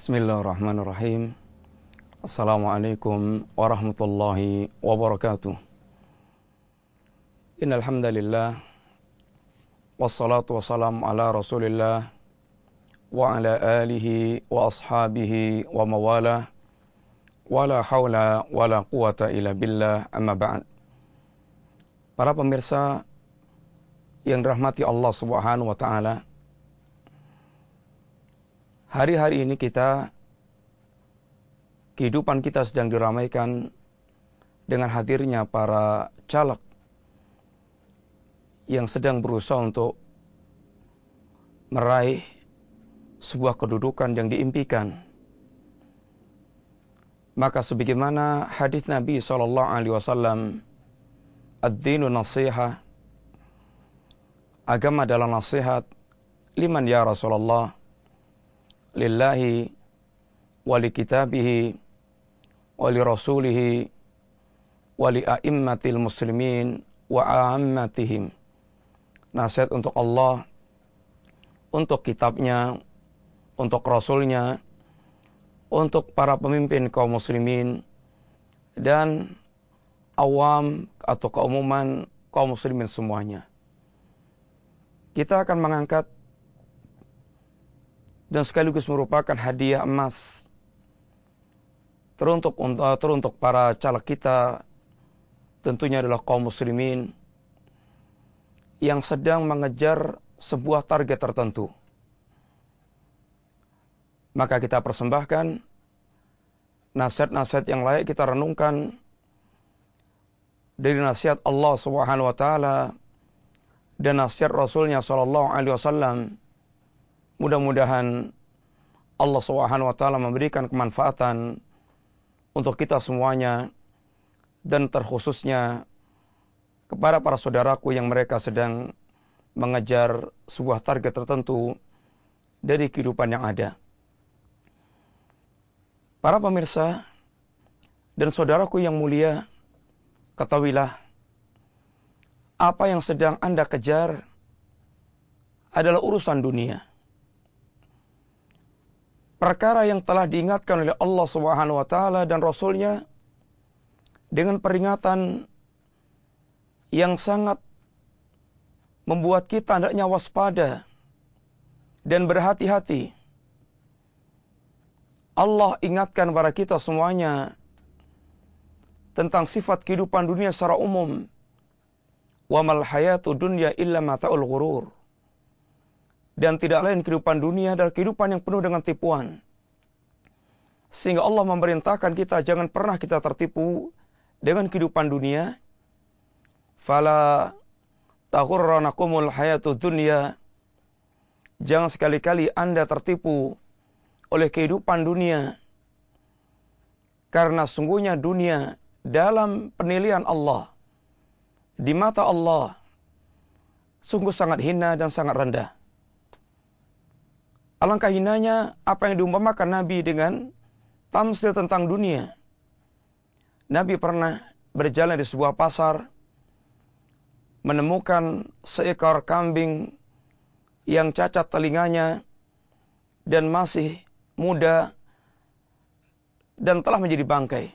Bismillahirrahmanirrahim. Assalamualaikum warahmatullahi wabarakatuh. Innal hamdalillah wassalatu wassalamu ala Rasulillah wa ala alihi wa ashabihi wa mawalah wala haula wala quwata illa billah amma ba'd. Para pemirsa yang dirahmati Allah Subhanahu wa taala, Hari-hari ini kita kehidupan kita sedang diramaikan dengan hadirnya para caleg yang sedang berusaha untuk meraih sebuah kedudukan yang diimpikan. Maka sebagaimana hadis Nabi sallallahu alaihi wasallam, "Ad-dinu nasiha." Agama adalah nasihat. Liman ya Rasulullah? Lillahi wali kitabihi wali rasulihi wali a'immatil muslimin wa a'ammatihim. Nasihat untuk Allah untuk kitabnya untuk rasulnya untuk para pemimpin kaum muslimin dan awam atau keumuman kaum muslimin semuanya. Kita akan mengangkat dan sekaligus merupakan hadiah emas teruntuk teruntuk para caleg kita tentunya adalah kaum muslimin yang sedang mengejar sebuah target tertentu. Maka kita persembahkan nasihat-nasihat yang layak kita renungkan dari nasihat Allah Subhanahu wa taala dan nasihat Rasulnya sallallahu alaihi wasallam Mudah-mudahan Allah Subhanahu wa taala memberikan kemanfaatan untuk kita semuanya dan terkhususnya kepada para saudaraku yang mereka sedang mengejar sebuah target tertentu dari kehidupan yang ada. Para pemirsa dan saudaraku yang mulia, ketahuilah apa yang sedang Anda kejar adalah urusan dunia perkara yang telah diingatkan oleh Allah Subhanahu wa taala dan rasulnya dengan peringatan yang sangat membuat kita hendaknya waspada dan berhati-hati. Allah ingatkan kepada kita semuanya tentang sifat kehidupan dunia secara umum. Wa mal hayatu dunya illa mata'ul ghurur dan tidak lain kehidupan dunia adalah kehidupan yang penuh dengan tipuan. Sehingga Allah memerintahkan kita jangan pernah kita tertipu dengan kehidupan dunia. Fala taghurranakumul hayatu dunya. Jangan sekali-kali Anda tertipu oleh kehidupan dunia. Karena sungguhnya dunia dalam penilaian Allah di mata Allah sungguh sangat hina dan sangat rendah. Alangkah hinanya apa yang diumpamakan Nabi dengan tamsil tentang dunia. Nabi pernah berjalan di sebuah pasar, menemukan seekor kambing yang cacat telinganya dan masih muda dan telah menjadi bangkai.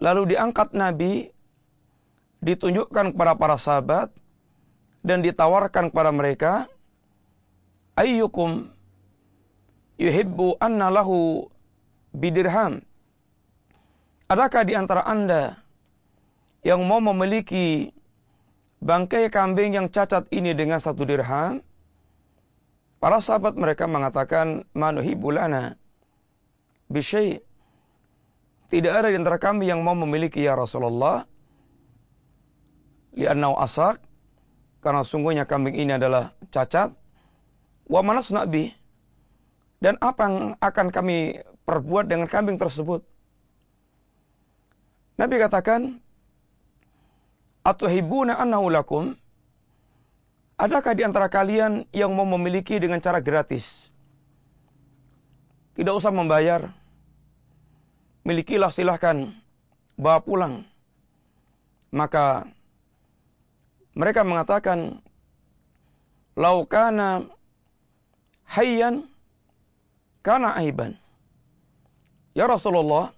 Lalu diangkat Nabi, ditunjukkan kepada para sahabat, dan ditawarkan kepada mereka, ayyukum yuhibbu anna lahu bidirham Adakah di antara Anda yang mau memiliki bangkai kambing yang cacat ini dengan satu dirham? Para sahabat mereka mengatakan, Manuhibulana bisyai. Tidak ada di antara kami yang mau memiliki ya Rasulullah. Liannau asak. Karena sungguhnya kambing ini adalah cacat. Wa manas nabi dan apa yang akan kami perbuat dengan kambing tersebut? Nabi katakan, Atuhibuna annahu lakum? Adakah di antara kalian yang mau memiliki dengan cara gratis? Tidak usah membayar. Milikilah silahkan. Bawa pulang. Maka mereka mengatakan, Laukana hayyan karena aiban. Ya Rasulullah,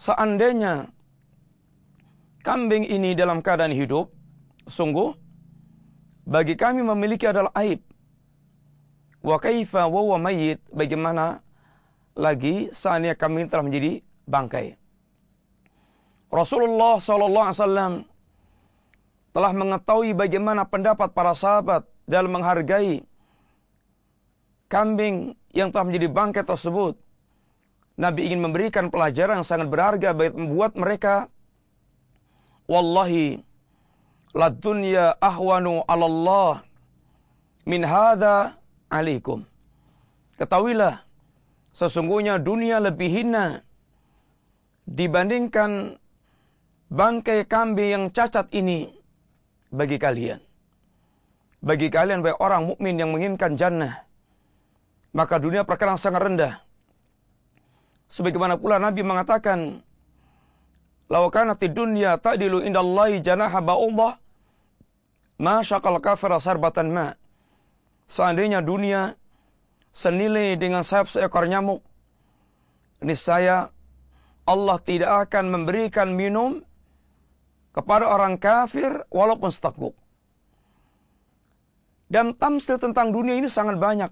seandainya kambing ini dalam keadaan hidup, sungguh bagi kami memiliki adalah aib. Wa kaifa wa wa mayyit, bagaimana lagi saatnya kami telah menjadi bangkai. Rasulullah sallallahu alaihi wasallam telah mengetahui bagaimana pendapat para sahabat dalam menghargai kambing yang telah menjadi bangkai tersebut. Nabi ingin memberikan pelajaran yang sangat berharga baik membuat mereka wallahi la dunya ahwanu 'ala Allah min hadza alaikum. Ketahuilah sesungguhnya dunia lebih hina dibandingkan bangkai kambing yang cacat ini bagi kalian. Bagi kalian baik orang mukmin yang menginginkan jannah, maka dunia perkara sangat rendah. Sebagaimana pula Nabi mengatakan, "Lau kanat dunya ta'dilu indallahi janaha ba'udah, Ma syakal kafir sarbatan ma. Seandainya dunia senilai dengan sayap seekor nyamuk, niscaya Allah tidak akan memberikan minum kepada orang kafir walaupun seteguk. Dan tamsil tentang dunia ini sangat banyak.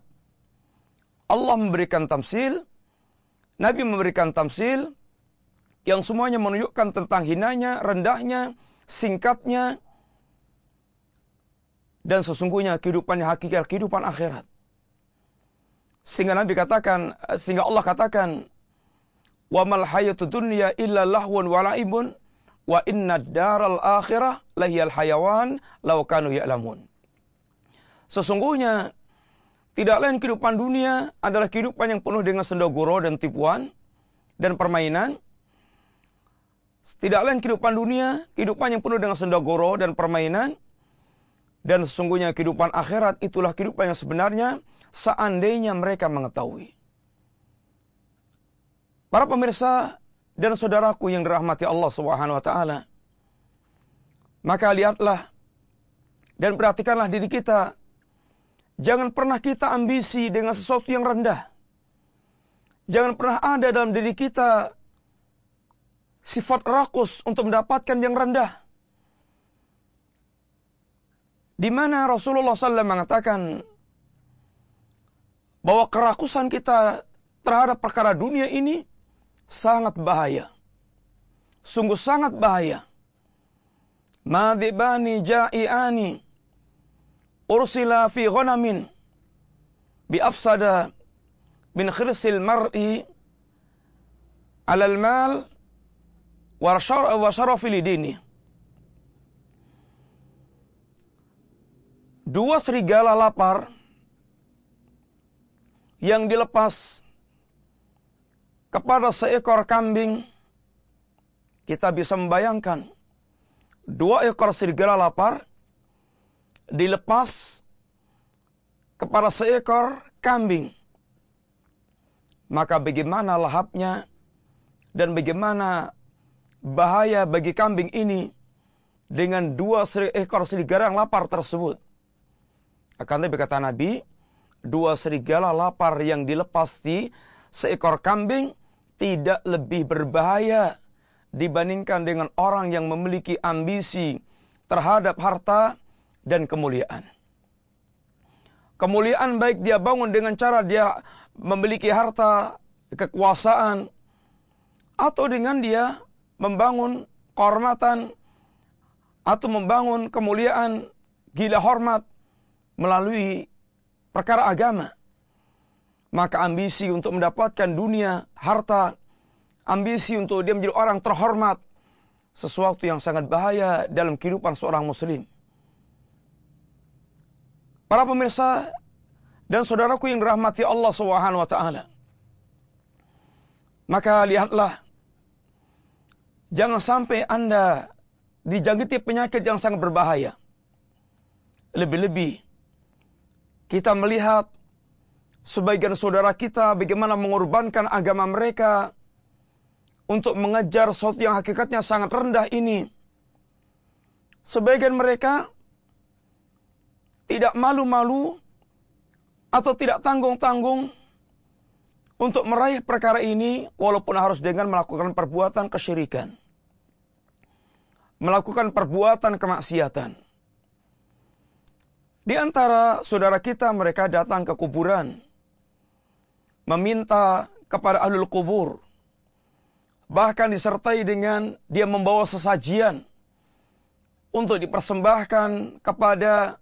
Allah memberikan tamsil, Nabi memberikan tamsil, yang semuanya menunjukkan tentang hinanya, rendahnya, singkatnya, dan sesungguhnya kehidupan hakikat kehidupan akhirat. Sehingga Nabi katakan, sehingga Allah katakan, "Wa mal hayatud dunya illa lahwun wa la'ibun wa inna daral akhirah lahiyal hayawan law kanu ya'lamun." Sesungguhnya tidak lain kehidupan dunia adalah kehidupan yang penuh dengan sendaguro dan tipuan dan permainan. Tidak lain kehidupan dunia, kehidupan yang penuh dengan sendaguro dan permainan dan sesungguhnya kehidupan akhirat itulah kehidupan yang sebenarnya seandainya mereka mengetahui. Para pemirsa dan saudaraku yang dirahmati Allah Subhanahu wa taala. Maka lihatlah dan perhatikanlah diri kita. Jangan pernah kita ambisi dengan sesuatu yang rendah. Jangan pernah ada dalam diri kita sifat rakus untuk mendapatkan yang rendah. Di mana Rasulullah SAW mengatakan bahwa kerakusan kita terhadap perkara dunia ini sangat bahaya. Sungguh sangat bahaya. Madibani ja'iani ursila fi ghanamin bi afsada min khirsil mar'i alal mal wa syarafi lidini. dua serigala lapar yang dilepas kepada seekor kambing, kita bisa membayangkan dua ekor serigala lapar dilepas kepada seekor kambing. Maka bagaimana lahapnya dan bagaimana bahaya bagi kambing ini dengan dua ekor serigala yang lapar tersebut. Akan tetapi kata Nabi, dua serigala lapar yang dilepas di seekor kambing tidak lebih berbahaya dibandingkan dengan orang yang memiliki ambisi terhadap harta dan kemuliaan. Kemuliaan baik dia bangun dengan cara dia memiliki harta, kekuasaan, atau dengan dia membangun kehormatan, atau membangun kemuliaan, gila hormat, melalui perkara agama. Maka ambisi untuk mendapatkan dunia, harta, ambisi untuk dia menjadi orang terhormat, sesuatu yang sangat bahaya dalam kehidupan seorang muslim. Para pemirsa dan saudaraku yang dirahmati Allah Subhanahu wa taala. Maka lihatlah jangan sampai Anda dijangkiti penyakit yang sangat berbahaya. Lebih-lebih kita melihat sebagian saudara kita bagaimana mengorbankan agama mereka untuk mengejar sesuatu yang hakikatnya sangat rendah ini. Sebagian mereka tidak malu-malu atau tidak tanggung-tanggung untuk meraih perkara ini walaupun harus dengan melakukan perbuatan kesyirikan. Melakukan perbuatan kemaksiatan. Di antara saudara kita mereka datang ke kuburan. Meminta kepada ahlul kubur. Bahkan disertai dengan dia membawa sesajian. Untuk dipersembahkan kepada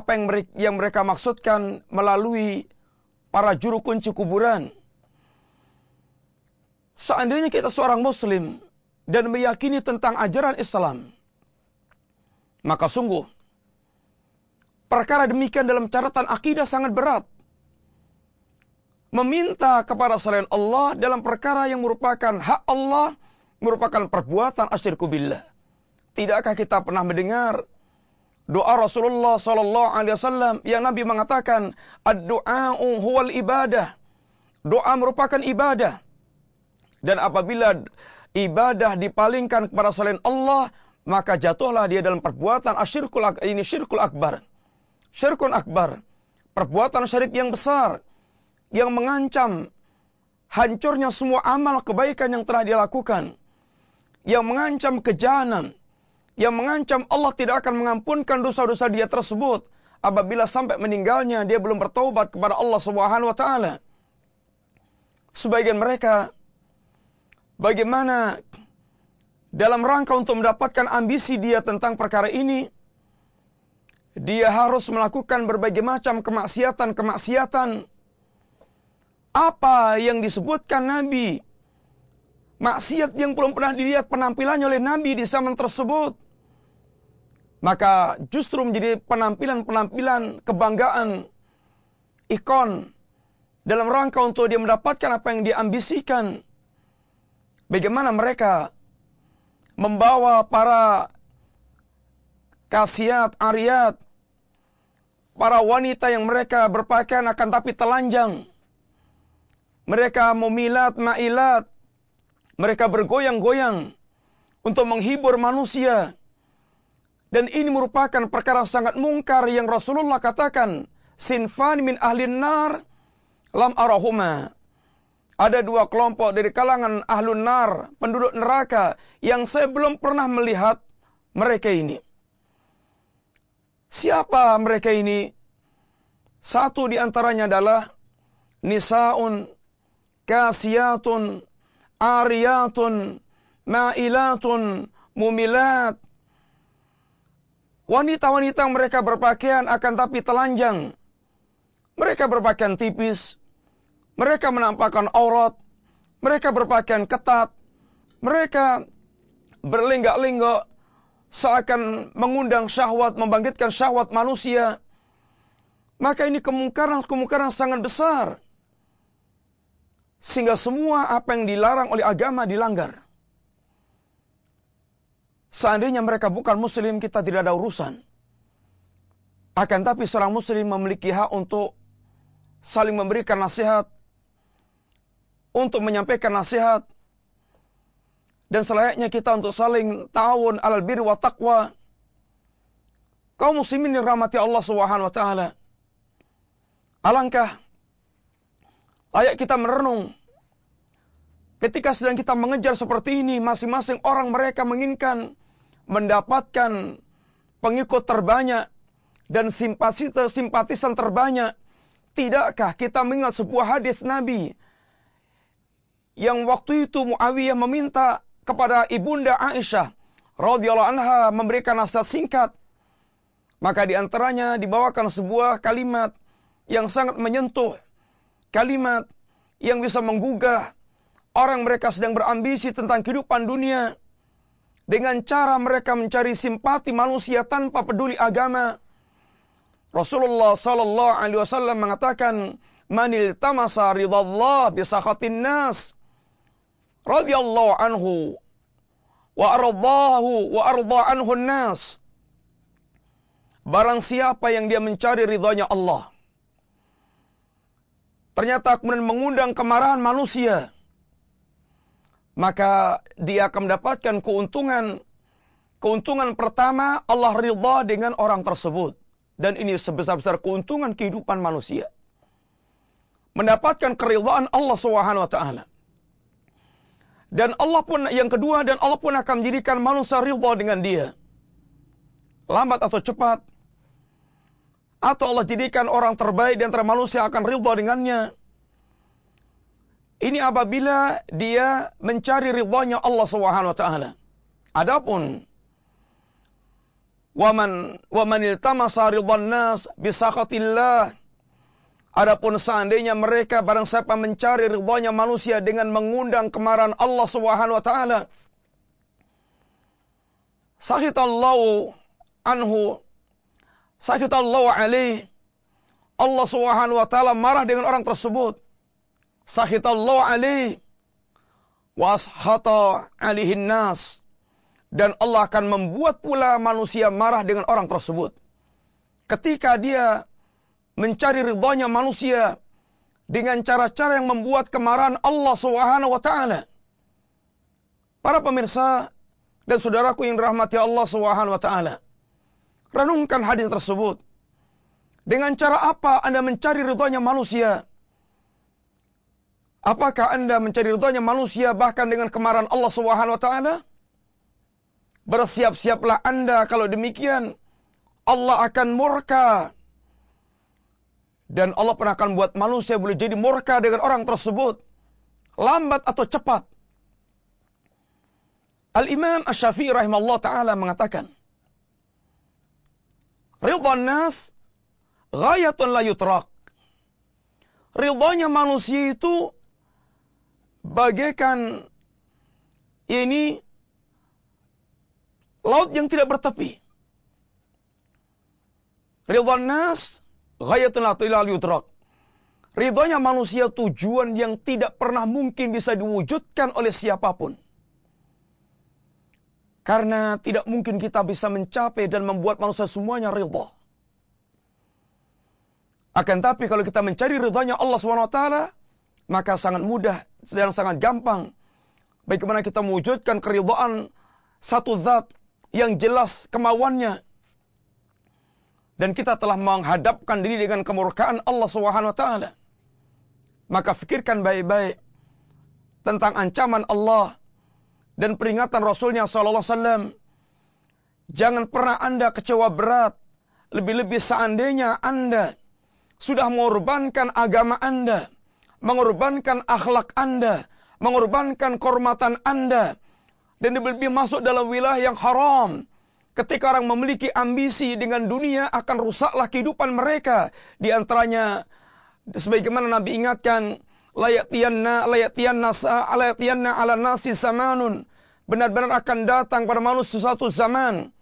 apa yang mereka maksudkan melalui para juru kunci kuburan. Seandainya kita seorang muslim dan meyakini tentang ajaran Islam, maka sungguh perkara demikian dalam catatan akidah sangat berat. Meminta kepada selain Allah dalam perkara yang merupakan hak Allah, merupakan perbuatan asyirku billah. Tidakkah kita pernah mendengar doa Rasulullah sallallahu alaihi wasallam yang Nabi mengatakan ad-du'a'u huwal ibadah. Doa merupakan ibadah. Dan apabila ibadah dipalingkan kepada selain Allah, maka jatuhlah dia dalam perbuatan asyirkul ini syirkul akbar. Syirkun akbar. Perbuatan syirik yang besar yang mengancam hancurnya semua amal kebaikan yang telah dia lakukan. Yang mengancam kejahanan, yang mengancam Allah tidak akan mengampunkan dosa-dosa dia tersebut. Apabila sampai meninggalnya dia belum bertobat kepada Allah Subhanahu wa taala. Sebagian mereka bagaimana dalam rangka untuk mendapatkan ambisi dia tentang perkara ini dia harus melakukan berbagai macam kemaksiatan-kemaksiatan. Apa yang disebutkan Nabi maksiat yang belum pernah dilihat penampilannya oleh Nabi di zaman tersebut. Maka justru menjadi penampilan-penampilan kebanggaan, ikon, dalam rangka untuk dia mendapatkan apa yang diambisikan. Bagaimana mereka membawa para kasiat, ariat, para wanita yang mereka berpakaian akan tapi telanjang. Mereka memilat, mailat, mereka bergoyang-goyang untuk menghibur manusia. Dan ini merupakan perkara sangat mungkar yang Rasulullah katakan, sinfan min ahlin nar lam arahuma. Ada dua kelompok dari kalangan ahlun nar, penduduk neraka, yang saya belum pernah melihat mereka ini. Siapa mereka ini? Satu di antaranya adalah nisaun kasiyatun ariyatun, ma'ilatun, mumilat. Wanita-wanita mereka berpakaian akan tapi telanjang. Mereka berpakaian tipis. Mereka menampakkan aurat. Mereka berpakaian ketat. Mereka berlenggak-lenggok seakan mengundang syahwat, membangkitkan syahwat manusia. Maka ini kemungkaran-kemungkaran sangat besar. Sehingga semua apa yang dilarang oleh agama dilanggar. Seandainya mereka bukan muslim, kita tidak ada urusan. Akan tapi seorang muslim memiliki hak untuk saling memberikan nasihat, untuk menyampaikan nasihat, dan selayaknya kita untuk saling ta'awun alal bir wa taqwa. Kaum muslimin yang rahmati Allah Subhanahu wa taala. Alangkah Layak kita merenung. Ketika sedang kita mengejar seperti ini, masing-masing orang mereka menginginkan mendapatkan pengikut terbanyak dan simpatisan terbanyak. Tidakkah kita mengingat sebuah hadis Nabi yang waktu itu Muawiyah meminta kepada ibunda Aisyah radhiyallahu anha memberikan nasihat singkat. Maka di antaranya dibawakan sebuah kalimat yang sangat menyentuh kalimat yang bisa menggugah orang mereka sedang berambisi tentang kehidupan dunia dengan cara mereka mencari simpati manusia tanpa peduli agama. Rasulullah sallallahu alaihi wasallam mengatakan, "Manil tamasa ridallah bi sakhatin nas." radhiyallahu anhu wa ardahu wa arda anhu nas. Barang siapa yang dia mencari ridhonya Allah ternyata kemudian mengundang kemarahan manusia, maka dia akan mendapatkan keuntungan. Keuntungan pertama, Allah ridha dengan orang tersebut. Dan ini sebesar-besar keuntungan kehidupan manusia. mendapatkan keridhaan Allah Subhanahu. Dan Allah pun yang kedua dan Allah pun akan menjadikan manusia ridha dengan dia. Lambat atau cepat atau Allah jadikan orang terbaik di antara manusia akan ridha dengannya. Ini apabila dia mencari ridhanya Allah Subhanahu wa taala. Adapun waman waman iltamasa ridwan nas bisaqatillah Adapun seandainya mereka barang siapa mencari ridhonya manusia dengan mengundang kemarahan Allah Subhanahu wa taala. Sahitallahu anhu sahitallahu alaih. Allah Subhanahu wa taala marah dengan orang tersebut. Sahitallahu alaih wa ashata alihin nas. Dan Allah akan membuat pula manusia marah dengan orang tersebut. Ketika dia mencari ridhonya manusia dengan cara-cara yang membuat kemarahan Allah Subhanahu wa taala. Para pemirsa dan saudaraku yang dirahmati Allah Subhanahu wa taala. Renungkan hadis tersebut. Dengan cara apa Anda mencari ridhonya manusia? Apakah Anda mencari ridhonya manusia bahkan dengan kemarahan Allah Subhanahu wa taala? Bersiap-siaplah Anda kalau demikian Allah akan murka dan Allah pernah akan buat manusia boleh jadi murka dengan orang tersebut. Lambat atau cepat. Al-Imam Ash-Syafi'i rahimahullah ta'ala mengatakan. Ridwan nas ghayatun la yutrak. Ridhonya manusia itu bagaikan ini laut yang tidak bertepi. Ridwan nas Ghayatun la yudrak. Ridhonya manusia tujuan yang tidak pernah mungkin bisa diwujudkan oleh siapa pun. Karena tidak mungkin kita bisa mencapai dan membuat manusia semuanya ridho. Akan tapi kalau kita mencari ridhonya Allah SWT, maka sangat mudah dan sangat gampang. Bagaimana kita mewujudkan keridhaan satu zat yang jelas kemauannya, dan kita telah menghadapkan diri dengan kemurkaan Allah taala. Maka fikirkan baik-baik tentang ancaman Allah dan peringatan Rasulnya sallallahu alaihi wasallam. Jangan pernah Anda kecewa berat, lebih-lebih seandainya Anda sudah mengorbankan agama Anda, mengorbankan akhlak Anda, mengorbankan kehormatan Anda, dan lebih-lebih masuk dalam wilayah yang haram, Ketika orang memiliki ambisi dengan dunia akan rusaklah kehidupan mereka. Di antaranya sebagaimana Nabi ingatkan layatiyanna layatiyanna layatiyanna ala nasi zamanun. Benar-benar akan datang pada manusia suatu zaman.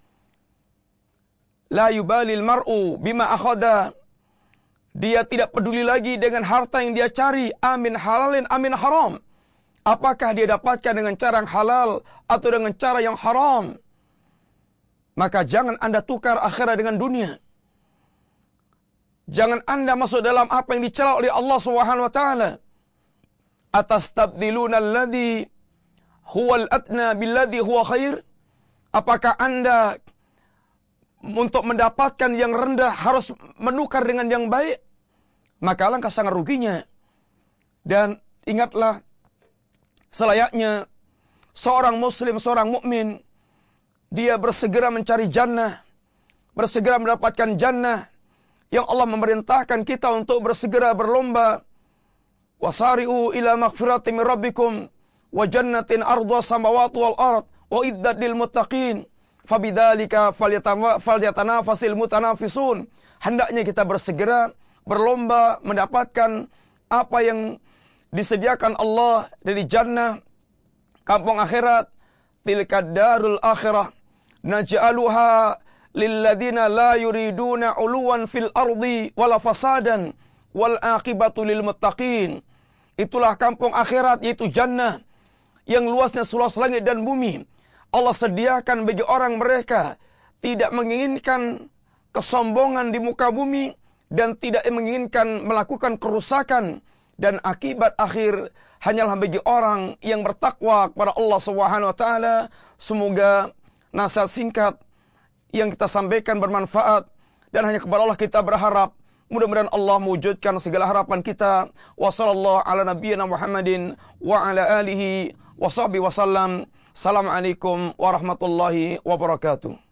La yubalil mar'u bima akhada dia tidak peduli lagi dengan harta yang dia cari amin halalin amin haram. Apakah dia dapatkan dengan cara yang halal atau dengan cara yang haram? Maka jangan Anda tukar akhirat dengan dunia. Jangan Anda masuk dalam apa yang dicela oleh Allah Subhanahu wa taala. Atastabdiluna alladhi huwa al-atna billadhi huwa khair? Apakah Anda untuk mendapatkan yang rendah harus menukar dengan yang baik? Maka alangkah sangat ruginya. Dan ingatlah selayaknya seorang muslim, seorang mukmin dia bersegera mencari jannah, bersegera mendapatkan jannah yang Allah memerintahkan kita untuk bersegera berlomba. Wasari'u ila maghfirati min rabbikum wa jannatin ardha samawati wal ard wa iddat lil muttaqin. Fabidzalika falyatanafasil mutanafisun. Hendaknya kita bersegera berlomba mendapatkan apa yang disediakan Allah dari jannah kampung akhirat tilka darul akhirah naj'aluha lilladzina la yuriduna uluwan fil ardi wala fasadan wal aqibatu lil muttaqin. Itulah kampung akhirat yaitu jannah yang luasnya seluas langit dan bumi. Allah sediakan bagi orang mereka tidak menginginkan kesombongan di muka bumi dan tidak menginginkan melakukan kerusakan dan akibat akhir hanyalah bagi orang yang bertakwa kepada Allah Subhanahu wa taala. Semoga nasihat singkat yang kita sampaikan bermanfaat dan hanya kepada Allah kita berharap Mudah-mudahan Allah mewujudkan segala harapan kita. Wassallallahu ala nabiyyina Muhammadin wa ala alihi wa sahbihi wasallam. Assalamualaikum warahmatullahi wabarakatuh.